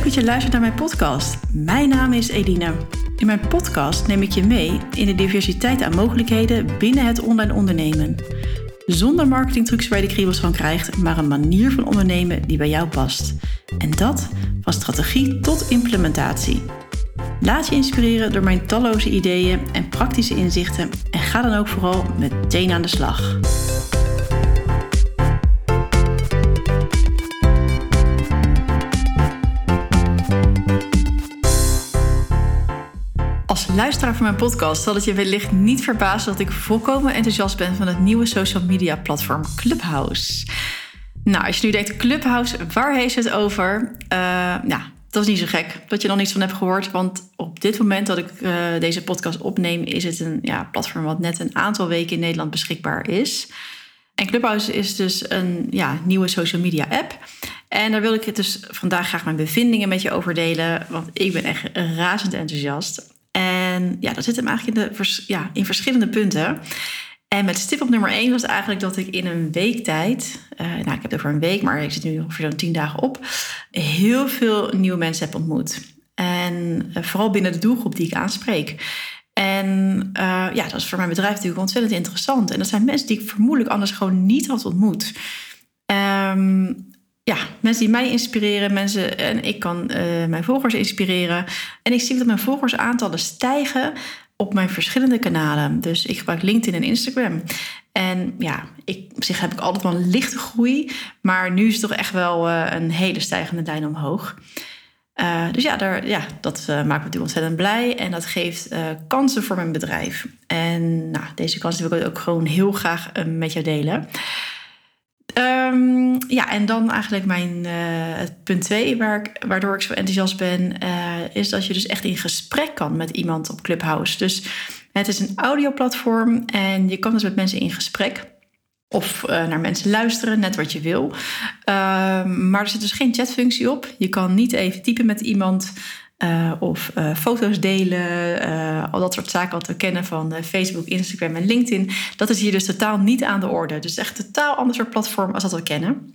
Leuk dat je luistert naar mijn podcast. Mijn naam is Edine. In mijn podcast neem ik je mee in de diversiteit aan mogelijkheden binnen het online ondernemen. Zonder marketingtrucs waar je de kriebels van krijgt, maar een manier van ondernemen die bij jou past. En dat van strategie tot implementatie. Laat je inspireren door mijn talloze ideeën en praktische inzichten en ga dan ook vooral meteen aan de slag. Luisteraar van mijn podcast zal het je wellicht niet verbazen dat ik volkomen enthousiast ben van het nieuwe social media platform Clubhouse. Nou, als je nu denkt, Clubhouse, waar heeft het over? Uh, nou, dat is niet zo gek dat je nog niets van hebt gehoord. Want op dit moment dat ik uh, deze podcast opneem, is het een ja, platform wat net een aantal weken in Nederland beschikbaar is. En Clubhouse is dus een ja, nieuwe social media app. En daar wil ik het dus vandaag graag mijn bevindingen met je over delen. Want ik ben echt razend enthousiast. En ja, dat zit hem eigenlijk in, de, ja, in verschillende punten. En met stip op nummer 1 was eigenlijk dat ik in een week tijd, uh, nou ik heb het over een week, maar ik zit nu ongeveer zo'n tien dagen op, heel veel nieuwe mensen heb ontmoet. En uh, vooral binnen de doelgroep die ik aanspreek. En uh, ja, dat is voor mijn bedrijf natuurlijk ontzettend interessant. En dat zijn mensen die ik vermoedelijk anders gewoon niet had ontmoet. Um, ja, mensen die mij inspireren, mensen en ik kan uh, mijn volgers inspireren. En ik zie dat mijn volgersaantallen stijgen op mijn verschillende kanalen. Dus ik gebruik LinkedIn en Instagram. En ja, ik, op zich heb ik altijd wel een lichte groei, maar nu is het toch echt wel uh, een hele stijgende lijn omhoog. Uh, dus ja, daar, ja dat maakt me natuurlijk ontzettend blij en dat geeft kansen voor mijn bedrijf. En nou, deze kansen wil ik ook gewoon heel graag met jou delen. Um, ja, en dan eigenlijk mijn uh, punt twee, waar waardoor ik zo enthousiast ben, uh, is dat je dus echt in gesprek kan met iemand op Clubhouse. Dus het is een audioplatform en je kan dus met mensen in gesprek. Of uh, naar mensen luisteren, net wat je wil. maar er zit dus geen chatfunctie op. Je kan niet even typen met iemand. Uh, of uh, foto's delen, uh, al dat soort zaken wat we kennen van Facebook, Instagram en LinkedIn. Dat is hier dus totaal niet aan de orde. Dus echt een totaal ander soort platform als dat we kennen.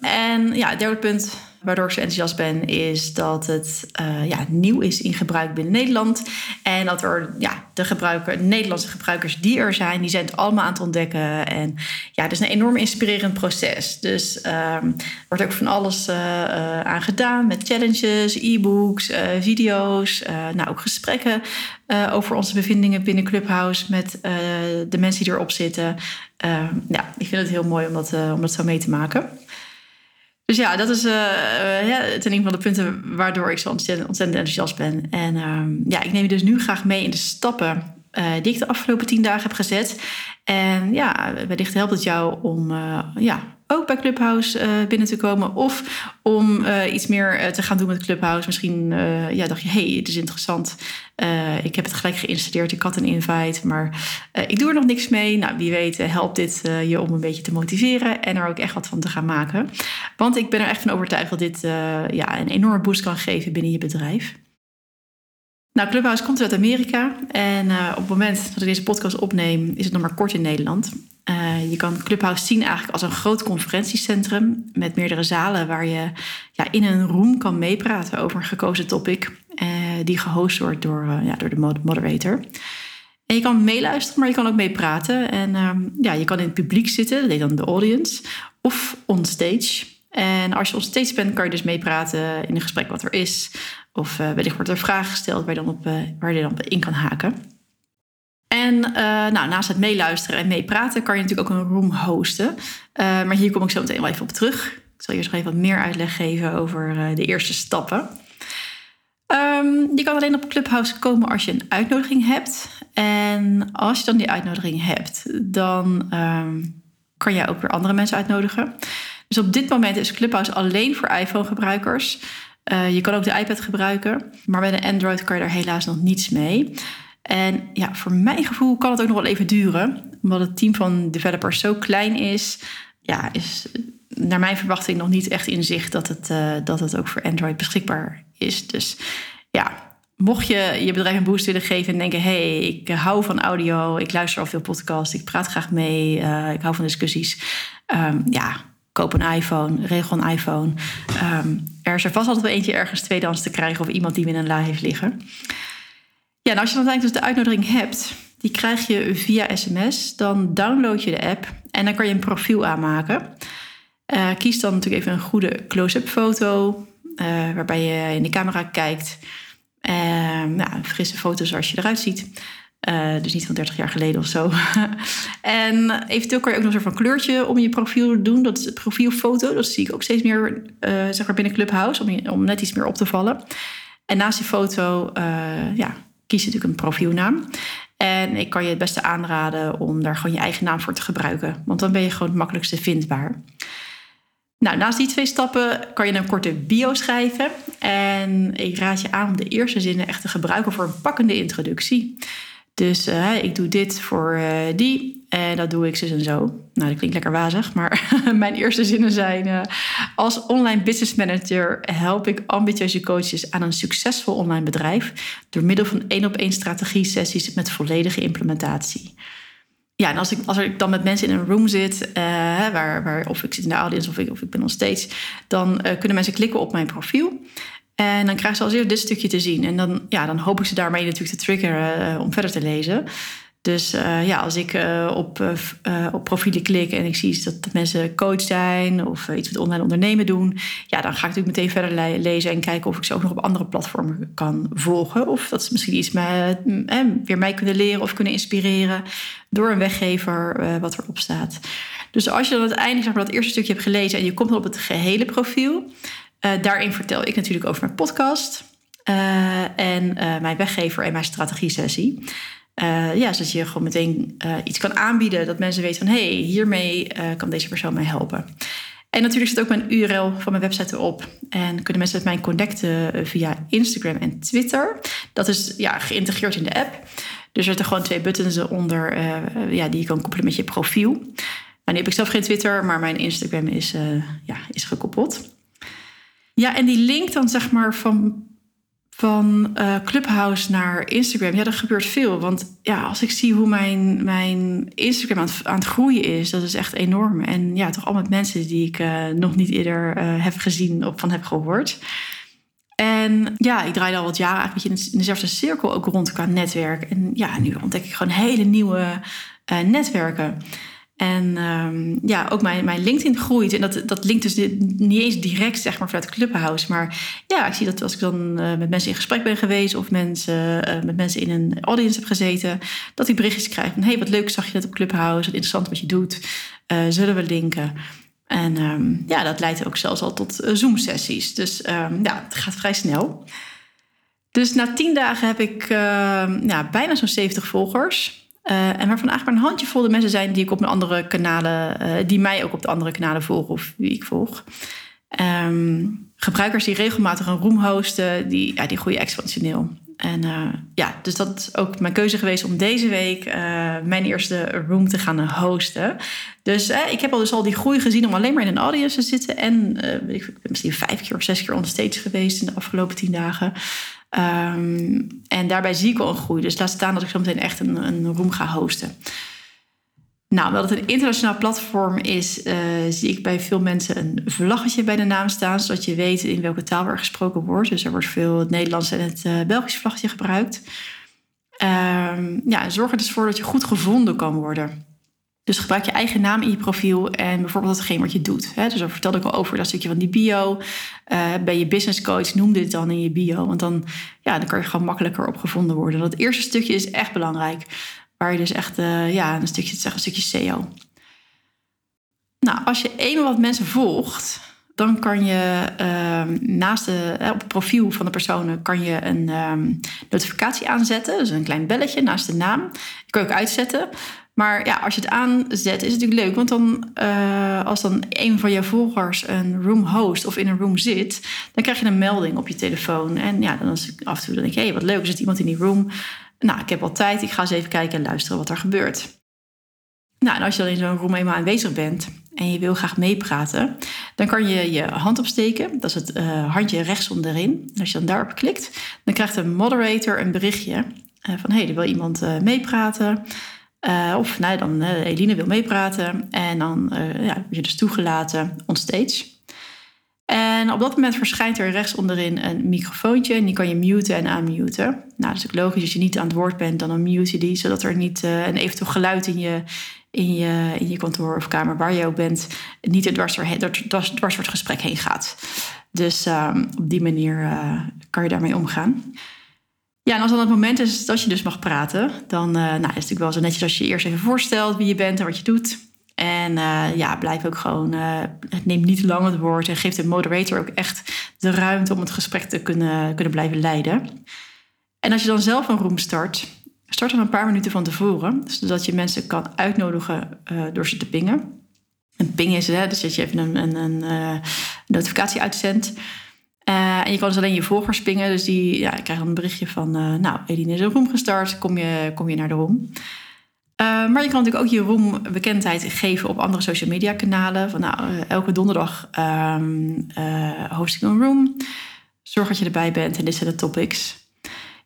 En ja, derde punt waardoor ik zo enthousiast ben, is dat het uh, ja, nieuw is in gebruik binnen Nederland. En dat er ja, de gebruiker, Nederlandse gebruikers die er zijn, die zijn het allemaal aan het ontdekken. En ja, het is een enorm inspirerend proces. Dus um, er wordt ook van alles uh, uh, aan gedaan met challenges, e-books, video's, nou ook gesprekken over onze bevindingen binnen Clubhouse met de mensen die erop zitten. Ehm, ja, ik vind het heel mooi om dat, om dat zo mee te maken. Dus ja, dat is uh, ja, ten een van de punten waardoor ik zo ontzettend, ontzettend enthousiast ben. En uh, ja, ik neem je dus nu graag mee in de stappen uh, die ik de afgelopen tien dagen heb gezet. En ja, wellicht helpt het jou om ja, ook bij Clubhouse uh, binnen te komen. Of om uh, iets meer uh, te gaan doen met Clubhouse. Misschien ja, dacht je, hey, het is interessant. ik heb het gelijk geïnstalleerd. Ik had een invite, maar ik doe er nog niks mee. Nou, wie weet helpt dit je om een beetje te motiveren. En er ook echt wat van te gaan maken. Want ik ben er echt van overtuigd dat dit ja, een enorme boost kan geven binnen je bedrijf. Nou, Clubhouse komt uit Amerika. En op het moment dat ik deze podcast opneem, is het nog maar kort in Nederland. Je kan Clubhouse zien eigenlijk als een groot conferentiecentrum met meerdere zalen waar je ja, in een room kan meepraten over een gekozen topic uh, die gehost wordt door, uh, ja, door de moderator. En je kan meeluisteren, maar je kan ook meepraten. En ja, je kan in het publiek zitten, dat dan de audience, of on stage. En als je on stage bent, kan je dus meepraten in een gesprek wat er is. Of wellicht wordt er vragen gesteld waar je dan op, waar je dan op in kan haken. En uh, nou, naast het meeluisteren en meepraten kan je natuurlijk ook een room hosten. Uh, maar hier kom ik zo meteen wel even op terug. Ik zal je eens even wat meer uitleg geven over uh, de eerste stappen. Um, je kan alleen op Clubhouse komen als je een uitnodiging hebt. En als je dan die uitnodiging hebt, dan um, kan je ook weer andere mensen uitnodigen. Dus op dit moment is Clubhouse alleen voor iPhone-gebruikers. je kan ook de iPad gebruiken, maar met een Android kan je daar helaas nog niets mee. En ja, voor mijn gevoel kan het ook nog wel even duren. Omdat het team van developers zo klein is, ja, is naar mijn verwachting nog niet echt in zicht dat het, uh, dat het ook voor Android beschikbaar is. Dus ja, mocht je je bedrijf een boost willen geven en denken: hey, ik hou van audio, ik luister al veel podcasts, ik praat graag mee, uh, ik hou van discussies. Um, ja, koop een iPhone, regel een iPhone. Ehm, er is er vast altijd wel eentje ergens tweedehands te krijgen of iemand die hem in een la heeft liggen. Ja, als je dan dus de uitnodiging hebt, die krijg je via sms. Dan download je de app en dan kan je een profiel aanmaken. Uh, kies dan natuurlijk even een goede close-up foto, uh, waarbij je in de camera kijkt. Uh, een frisse foto zoals je eruit ziet. Dus niet van 30 jaar geleden of zo. en eventueel kan je ook nog een soort van kleurtje om je profiel doen. Dat is profielfoto. Dat zie ik ook steeds meer zeg maar binnen Clubhouse. Om, om net iets meer op te vallen. En naast die foto ja, kies natuurlijk een profielnaam. En ik kan je het beste aanraden om daar gewoon je eigen naam voor te gebruiken. Want dan ben je gewoon het makkelijkste vindbaar. Nou, naast die twee stappen kan je een korte bio schrijven. En ik raad je aan om de eerste zinnen echt te gebruiken voor een pakkende introductie. Dus uh, ik doe dit voor uh, die en dat doe ik zus en zo. Nou, dat klinkt lekker wazig, maar mijn eerste zinnen zijn... Uh, als online business manager help ik ambitieuze coaches aan een succesvol online bedrijf... door middel van één-op-één strategie sessies met volledige implementatie. Ja, en als ik, als ik dan met mensen in een room zit, waar, waar, of ik zit in de audience of ik, of ik ben on stage... dan kunnen mensen klikken op mijn profiel... En dan krijgen ze als eerst dit stukje te zien. En dan, ja, dan hoop ik ze daarmee natuurlijk te triggeren om verder te lezen. Dus uh, ja, als ik uh, op, op profielen klik en ik zie dat mensen coach zijn of iets met online ondernemen doen, ja, dan ga ik natuurlijk meteen verder le lezen en kijken of ik ze ook nog op andere platformen kan volgen. Of dat ze misschien iets met, weer mij kunnen leren of kunnen inspireren door een weggever wat erop staat. Dus als je dan uiteindelijk zeg maar, dat eerste stukje hebt gelezen en je komt dan op het gehele profiel, daarin vertel ik natuurlijk over mijn podcast en mijn weggever en mijn strategie-sessie. ja, zodat je gewoon meteen iets kan aanbieden dat mensen weten van hé, hey, hiermee kan deze persoon mij helpen. En natuurlijk zit ook mijn URL van mijn website erop. En kunnen mensen met mij connecten via Instagram en Twitter. Dat is ja, geïntegreerd in de app. Dus er zitten gewoon twee buttons onder ja, die je kan koppelen met je profiel. Nou, nu heb ik zelf geen Twitter, maar mijn Instagram is, ja, is gekoppeld. Ja, en die link dan zeg maar van, van uh, Clubhouse naar Instagram. Ja, dat gebeurt veel. Want ja, als ik zie hoe mijn, mijn Instagram aan het, groeien is, dat is echt enorm. En ja, toch al met mensen die ik uh, nog niet eerder uh, heb gezien of van heb gehoord. En ja, ik draaide al wat jaren eigenlijk in dezelfde cirkel ook rond qua netwerk. En ja, nu ontdek ik gewoon hele nieuwe netwerken. En um, ja, ook mijn, mijn LinkedIn groeit. En dat, dat linkt dus niet eens direct zeg maar, vanuit Clubhouse. Maar ja, ik zie dat als ik dan uh, met mensen in gesprek ben geweest... of mensen, uh, met mensen in een audience heb gezeten... dat ik berichtjes krijg van... hey, wat leuk zag je dat op Clubhouse. Wat interessant wat je doet. Uh, zullen we linken? En um, ja, dat leidt ook zelfs al tot Zoom-sessies. Dus um, ja, het gaat vrij snel. Dus na tien dagen heb ik ja, bijna zo'n 70 volgers... Uh, en waarvan eigenlijk maar een handjevol de mensen zijn die ik op mijn andere kanalen, uh, die mij ook op de andere kanalen volgen of wie ik volg. Um, gebruikers die regelmatig een room hosten, die, ja, die groeien exponentieel. En uh, ja, dus dat is ook mijn keuze geweest om deze week mijn eerste room te gaan hosten. Dus ik heb al dus al die groei gezien om alleen maar in een audience te zitten. En ik ben misschien vijf keer of zes keer on the stage geweest in de afgelopen tien dagen. Um, en daarbij zie ik al een groei. Dus laat staan dat ik zo meteen echt een, een room ga hosten. Nou, omdat het een internationaal platform is, uh, zie ik bij veel mensen een vlaggetje bij de naam staan, zodat je weet in welke taal er gesproken wordt. Dus er wordt veel het Nederlands en het uh, Belgisch vlaggetje gebruikt. Um, ja, zorg er dus voor dat je goed gevonden kan worden. Dus gebruik je eigen naam in je profiel en bijvoorbeeld datgene wat je doet. Dus daar vertelde ik al over dat stukje van die bio. Uh, ben je business coach, noem dit dan in je bio. Want dan, ja, dan kan je gewoon makkelijker op gevonden worden. Dat eerste stukje is echt belangrijk. Waar je dus echt uh, ja, een stukje, zeg, een stukje SEO. Nou, als je eenmaal wat mensen volgt, dan kan je uh, naast de, op het profiel van de personen kan je een um, notificatie aanzetten. Dus een klein belletje naast de naam. Die kan je ook uitzetten. Maar ja, als je het aanzet, is het natuurlijk leuk. Want dan, uh, als dan een van je volgers een room host of in een room zit, dan krijg je een melding op je telefoon. En ja, dan als ik af en toe dan denk hé, hey, wat leuk, er zit iemand in die room. Nou, ik heb al tijd, ik ga eens even kijken en luisteren wat er gebeurt. Nou, en als je dan in zo'n room eenmaal aanwezig bent en je wil graag meepraten, dan kan je je hand opsteken. Dat is het uh, handje rechts onderin. En als je dan daarop klikt, dan krijgt de moderator een berichtje uh, van hey, er wil iemand meepraten. of nou, dan Eline wil meepraten. En dan word je dus toegelaten onstage. En op dat moment verschijnt er rechts onderin een microfoontje. En die kan je muten en unmuten. Nou, dat is ook logisch. Als je niet aan het woord bent, dan mute je die. Zodat er niet een eventueel geluid in je, in je, in je kantoor of kamer waar je ook bent, niet er dwars door, dwars, dwars door het gesprek heen gaat. Dus ehm, op die manier uh, kan je daarmee omgaan. Ja, en als dan het moment is dat je dus mag praten, dan uh, nou, is het natuurlijk wel zo netjes als je eerst even voorstelt wie je bent en wat je doet. En uh, ja, blijf ook gewoon, het neemt niet lang het woord en geeft de moderator ook echt de ruimte om het gesprek te kunnen, kunnen blijven leiden. En als je dan zelf een room start, start dan een paar minuten van tevoren, zodat je mensen kan uitnodigen door ze te pingen. Een ping is, hè, dus dat je even een, een, een notificatie uitzendt. En je kan dus alleen je volgers pingen. Dus die ja, krijgen een berichtje van... Nou, Eline is een room gestart. Kom je, kom je naar de room. Maar je kan natuurlijk ook je room bekendheid geven op andere social media kanalen. Van nou, elke donderdag um, host ik een room. Zorg dat je erbij bent en dit zijn de topics.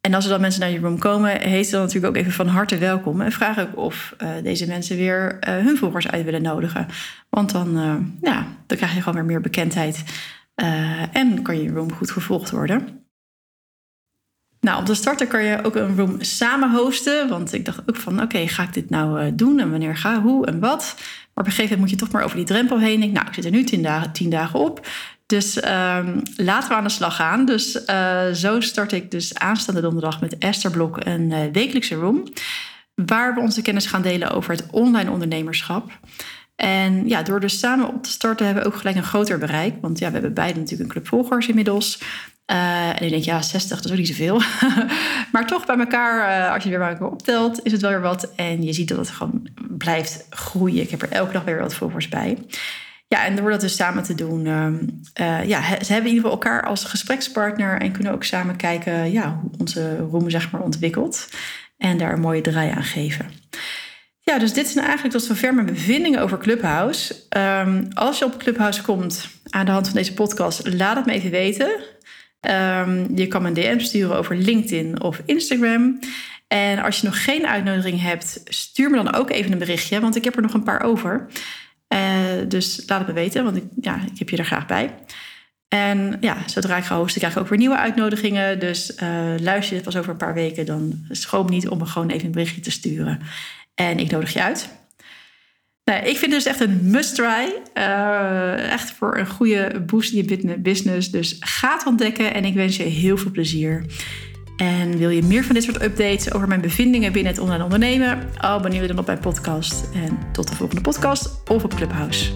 En als er dan mensen naar je room komen, heet ze dan natuurlijk ook even van harte welkom. En vraag ook of deze mensen weer hun volgers uit willen nodigen. Want dan, ja, dan krijg je gewoon weer meer bekendheid. en kan je room goed gevolgd worden. Nou, op de starter kan je ook een room samen hosten. Want ik dacht ook van, oké, ga ik dit nou doen? En wanneer ga, hoe en wat? Maar op een gegeven moment moet je toch maar over die drempel heen. Ik, nou, ik zit er nu tien dagen, op. Dus um, laten we aan de slag gaan. Dus uh, zo start ik dus aanstaande donderdag met Esther Blok een uh, wekelijkse room. Waar we onze kennis gaan delen over het online ondernemerschap. En ja, door dus samen op te starten hebben we ook gelijk een groter bereik. Want ja, we hebben beide natuurlijk een club volgers inmiddels. Uh, en ik denk, ja, 60, dat is ook niet zoveel. maar toch bij elkaar, als je weer bij elkaar optelt, is het wel weer wat. En je ziet dat het gewoon blijft groeien. Ik heb er elke dag weer wat volgers bij. Ja, en door dat dus samen te doen, uh, ja, ze hebben in ieder geval elkaar als gesprekspartner en kunnen ook samen kijken ja, hoe onze roem zeg maar ontwikkelt en daar een mooie draai aan geven. Ja, dus dit zijn eigenlijk tot zover mijn bevindingen over Clubhouse. Um, als je op Clubhouse komt aan de hand van deze podcast, laat het me even weten. Um, je kan me een DM sturen over LinkedIn of Instagram. En als je nog geen uitnodiging hebt, stuur me dan ook even een berichtje, want ik heb er nog een paar over. Uh, dus laat het me weten, want ik, ja, ik heb je er graag bij. En ja, zodra ik ga hosten, krijg ik ook weer nieuwe uitnodigingen. Dus uh, luister je het pas over een paar weken, dan schroom niet om me gewoon even een berichtje te sturen. En ik nodig je uit. Nou, ik vind dus echt een must-try. Uh, echt voor een goede boost in je business. Dus ga het ontdekken en ik wens je heel veel plezier. En wil je meer van dit soort updates over mijn bevindingen binnen het online ondernemen? Abonneer je dan op mijn podcast. En tot de volgende podcast of op Clubhouse.